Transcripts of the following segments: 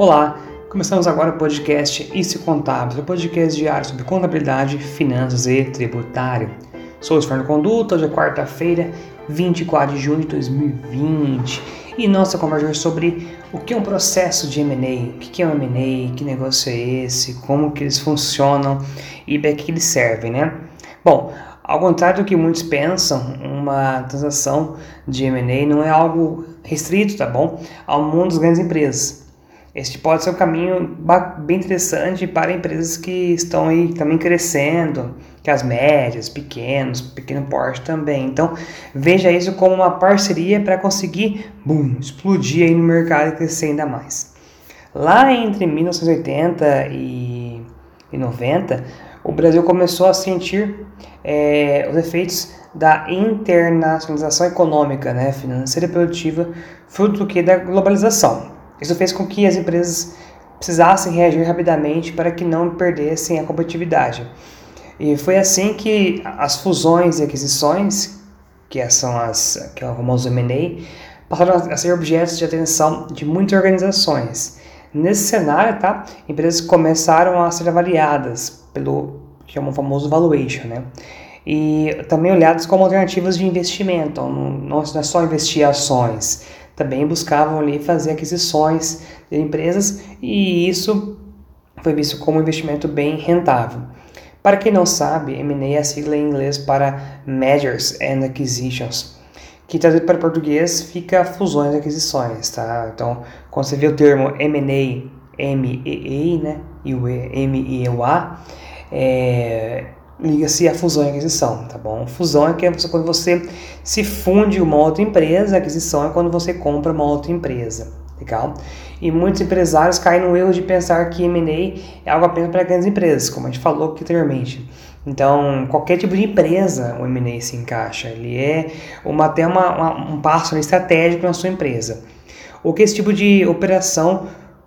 Olá, começamos agora o podcast Isso Contábil, o podcast diário sobre contabilidade, finanças e tributário. Sou o Fernando Conduta, hoje é quarta-feira, 24 de junho de 2020 e nossa conversa sobre o que é um processo de M&A, o que é um M&A, que negócio é esse, como que eles funcionam e para que eles servem, né? Bom, ao contrário do que muitos pensam, uma transação de M&A não é algo restrito, tá bom, ao mundo das grandes empresas. Este pode ser um caminho bem interessante para empresas que estão aí também crescendo, que as médias, pequenos, pequeno porte também. Então, veja isso como uma parceria para conseguir, boom, explodir aí no mercado e crescer ainda mais. Lá entre 1980 e 90, o Brasil começou a sentir é, os efeitos da internacionalização econômica, né, financeira e produtiva, fruto do que da globalização. Isso fez com que as empresas precisassem reagir rapidamente para que não perdessem a competitividade. E foi assim que as fusões e aquisições, que são as que é o famoso M&A, passaram a ser objetos de atenção de muitas organizações. Nesse cenário, tá, empresas começaram a ser avaliadas pelo que é o famoso valuation, né? E também olhadas como alternativas de investimento, não, não é só investir em ações, também buscavam ali fazer aquisições de empresas e isso foi visto como um investimento bem rentável. Para quem não sabe, M&A é a sigla em inglês para Mergers and Acquisitions, que traduzido para português fica fusões e aquisições, tá? Então, quando você vê o termo M&A, M-E-A, né, e o M-E-A, é, liga-se a fusão e aquisição, tá bom? Fusão é, é quando você se funde uma outra empresa, aquisição é quando você compra uma outra empresa, legal? E muitos empresários caem no erro de pensar que M&A é algo apenas para grandes empresas, como a gente falou aqui anteriormente. Então, qualquer tipo de empresa o M&A se encaixa, ele é uma, até uma, uma, um passo estratégico na sua empresa. Ou que esse tipo de operação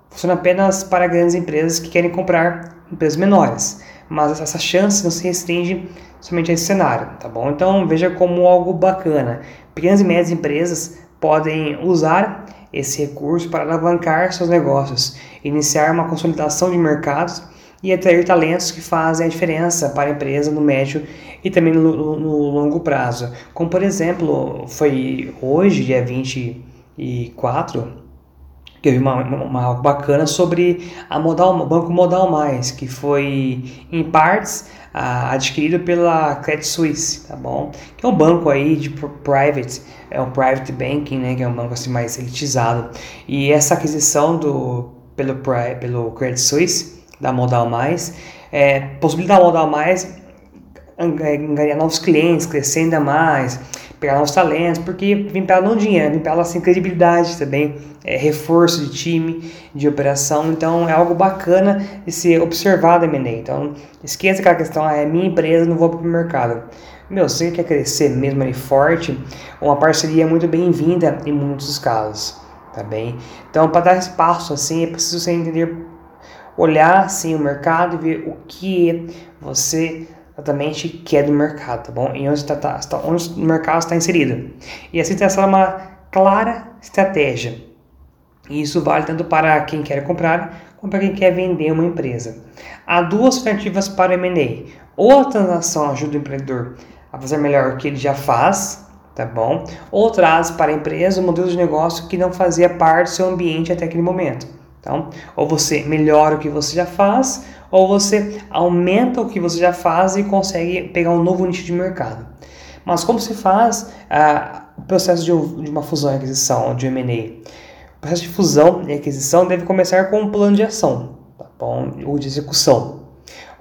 funciona apenas para grandes empresas que querem comprar empresas menores mas essa chance não se restringe somente a esse cenário, tá bom? Então veja como algo bacana. Pequenas e médias empresas podem usar esse recurso para alavancar seus negócios, iniciar uma consolidação de mercados e atrair talentos que fazem a diferença para a empresa no médio e também no, no, longo prazo. Como por exemplo, foi hoje, dia 24, que eu vi uma, uma, algo bacana sobre a Modal, o Banco Modal Mais, que foi em partes adquirido pela Credit Suisse, tá bom? Que é um banco aí de private, é um private banking, né, que é um banco assim mais elitizado. E essa aquisição do pelo pelo Credit Suisse da Modal Mais é, possibilita a Modal Mais ganhar novos clientes, crescer ainda mais, pegar novos talentos, porque vem para ela não dinheiro, vem para ela assim, credibilidade também, é, reforço de time, de operação, então é algo bacana de ser observado M&A. Então esqueça aquela questão, ah, é minha empresa, não vou para o mercado. Meu, você quer crescer mesmo ali forte, uma parceria é muito bem-vinda em muitos casos, tá bem? Então para dar espaço assim, é preciso você entender, olhar assim o mercado e ver o que você exatamente que é do mercado, tá bom? E onde, está, tá, tá, onde o mercado está inserido. E assim traçar uma clara estratégia. E isso vale tanto para quem quer comprar como para quem quer vender uma empresa. Há duas alternativas para o M&A. Ou a transação ajuda o empreendedor a fazer melhor o que ele já faz, tá bom? Ou traz para a empresa um modelo de negócio que não fazia parte do seu ambiente até aquele momento. Então, ou você melhora o que você já faz, ou você aumenta o que você já faz e consegue pegar um novo nicho de mercado. Mas como se faz ah, o processo de, de, uma fusão e aquisição, de M&A? O processo de fusão e aquisição deve começar com um plano de ação, tá bom? ou de execução.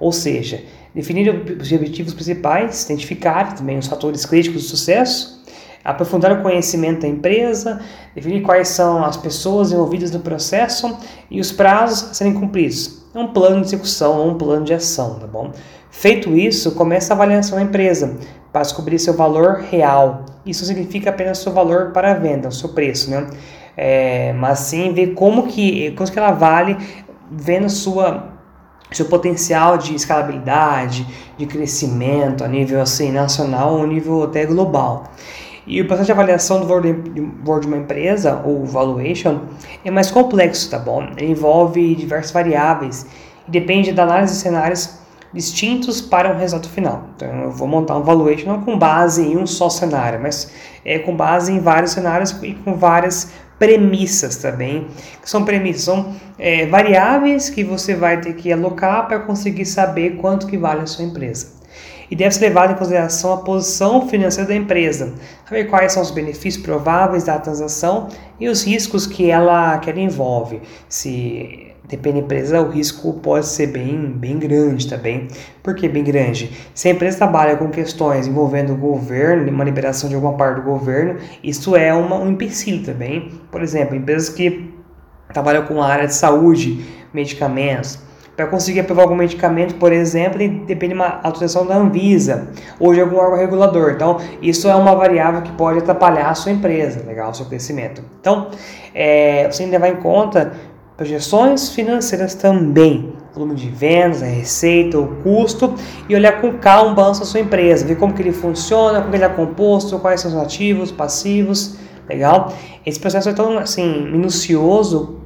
Ou seja, definir os objetivos principais, identificar também os fatores críticos do sucesso, aprofundar o conhecimento da empresa, definir quais são as pessoas envolvidas no processo e os prazos a serem cumpridos. É um plano de execução ou um plano de ação, tá bom? Feito isso, começa a avaliação da empresa para descobrir seu valor real. Isso significa apenas seu valor para a venda, o seu preço, né? É, mas sim ver como que, como que ela vale, vendo sua seu potencial de escalabilidade, de crescimento a nível assim nacional ou nível até global. E o processo de avaliação do valor de, uma empresa, ou valuation, é mais complexo, tá bom? Ele envolve diversas variáveis e depende da análise de cenários distintos para um resultado final. Então, eu vou montar um valuation não com base em um só cenário, mas é com base em vários cenários e com várias premissas também, que são premissas, são é, variáveis que você vai ter que alocar para conseguir saber quanto que vale a sua empresa. E deve ser levado em consideração a posição financeira da empresa, saber quais são os benefícios prováveis da transação e os riscos que ela, que ela envolve. Se Depende da empresa, o risco pode ser bem, bem grande também. Por que bem grande? Se a empresa trabalha com questões envolvendo o governo, uma liberação de alguma parte do governo, isso é uma, um empecilho também. Por exemplo, empresas que trabalham com a área de saúde, medicamentos, para conseguir aprovar algum medicamento, por exemplo, depende de uma autorização da Anvisa ou de algum órgão regulador. Então, isso é uma variável que pode atrapalhar a sua empresa, legal, o seu crescimento. Então, é, você tem que levar em conta projeções financeiras também, volume de vendas, a receita, o custo e olhar com calma o balanço da sua empresa, ver como que ele funciona, como ele é composto, quais são os ativos, passivos, legal? Esse processo é tão assim minucioso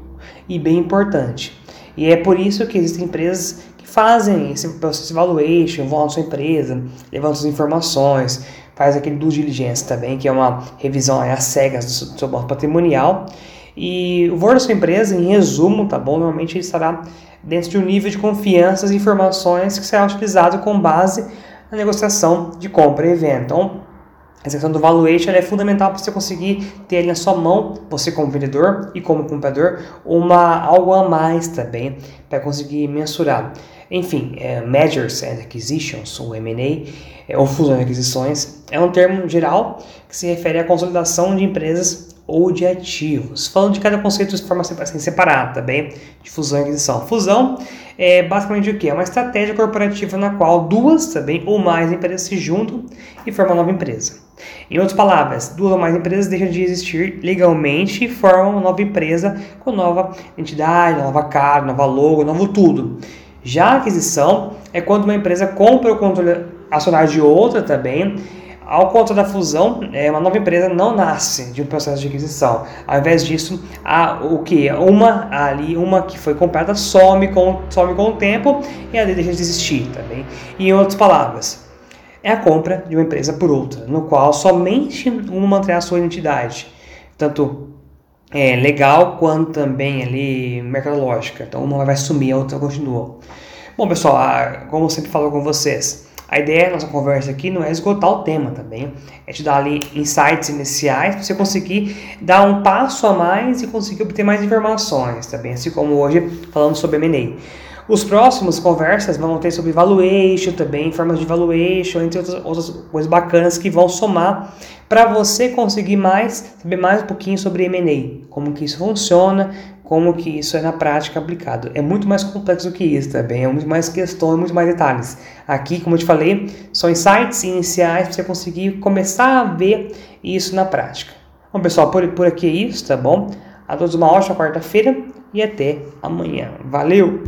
e bem importante. E é por isso que existem empresas que fazem esse processo de valuation, vão à sua empresa, levantam as informações, faz aquele due diligence também, que é uma revisão às cegas do seu banco patrimonial e o valor da sua empresa, em resumo, tá bom? Normalmente ele estará dentro de um nível de confiança e informações que será utilizado com base na negociação de compra e venda. Então, essa questão do valuation é fundamental para você conseguir ter ali na sua mão, você como vendedor e como comprador, uma, algo a mais também para conseguir mensurar. Enfim, é, Mergers and Acquisitions, ou M&A, é, ou fusões e aquisições, é um termo geral que se refere à consolidação de empresas ou de ativos. Falando de cada conceito de forma assim, separada, também, tá de fusão e aquisição. Fusão é basicamente o que? É uma estratégia corporativa na qual duas também ou mais empresas se juntam e formam uma nova empresa. Em outras palavras, duas ou mais empresas deixam de existir legalmente e formam uma nova empresa com nova entidade, nova cara, nova logo, novo tudo. Já a aquisição é quando uma empresa compra o controle acionário de outra também ao conta da fusão, é, uma nova empresa não nasce de um processo de aquisição. Ao invés disso, há o que? Uma ali, uma que foi comprada some com, some com o tempo e ali deixa de existir também. E em outras palavras, é a compra de uma empresa por outra, no qual somente uma manterá a sua identidade, tanto é, legal quanto também ali mercadológica. Então uma vai sumir, a outra continua. Bom pessoal, como sempre falo com vocês, a ideia da nossa conversa aqui não é esgotar o tema também, é te dar ali insights iniciais para você conseguir dar um passo a mais e conseguir obter mais informações também, assim como hoje falando sobre M&A. Os próximos conversas vão ter sobre valuation também, formas de valuation, entre outras, outras coisas bacanas que vão somar para você conseguir mais, saber mais um pouquinho sobre M&A, como que isso funciona, como que isso é na prática aplicado. É muito mais complexo do que isso também, é muito mais questões, muito mais detalhes. Aqui, como eu te falei, são insights iniciais para você conseguir começar a ver isso na prática. Bom, pessoal, por, por aqui é isso, tá bom? A todos uma ótima quarta-feira e até amanhã. Valeu!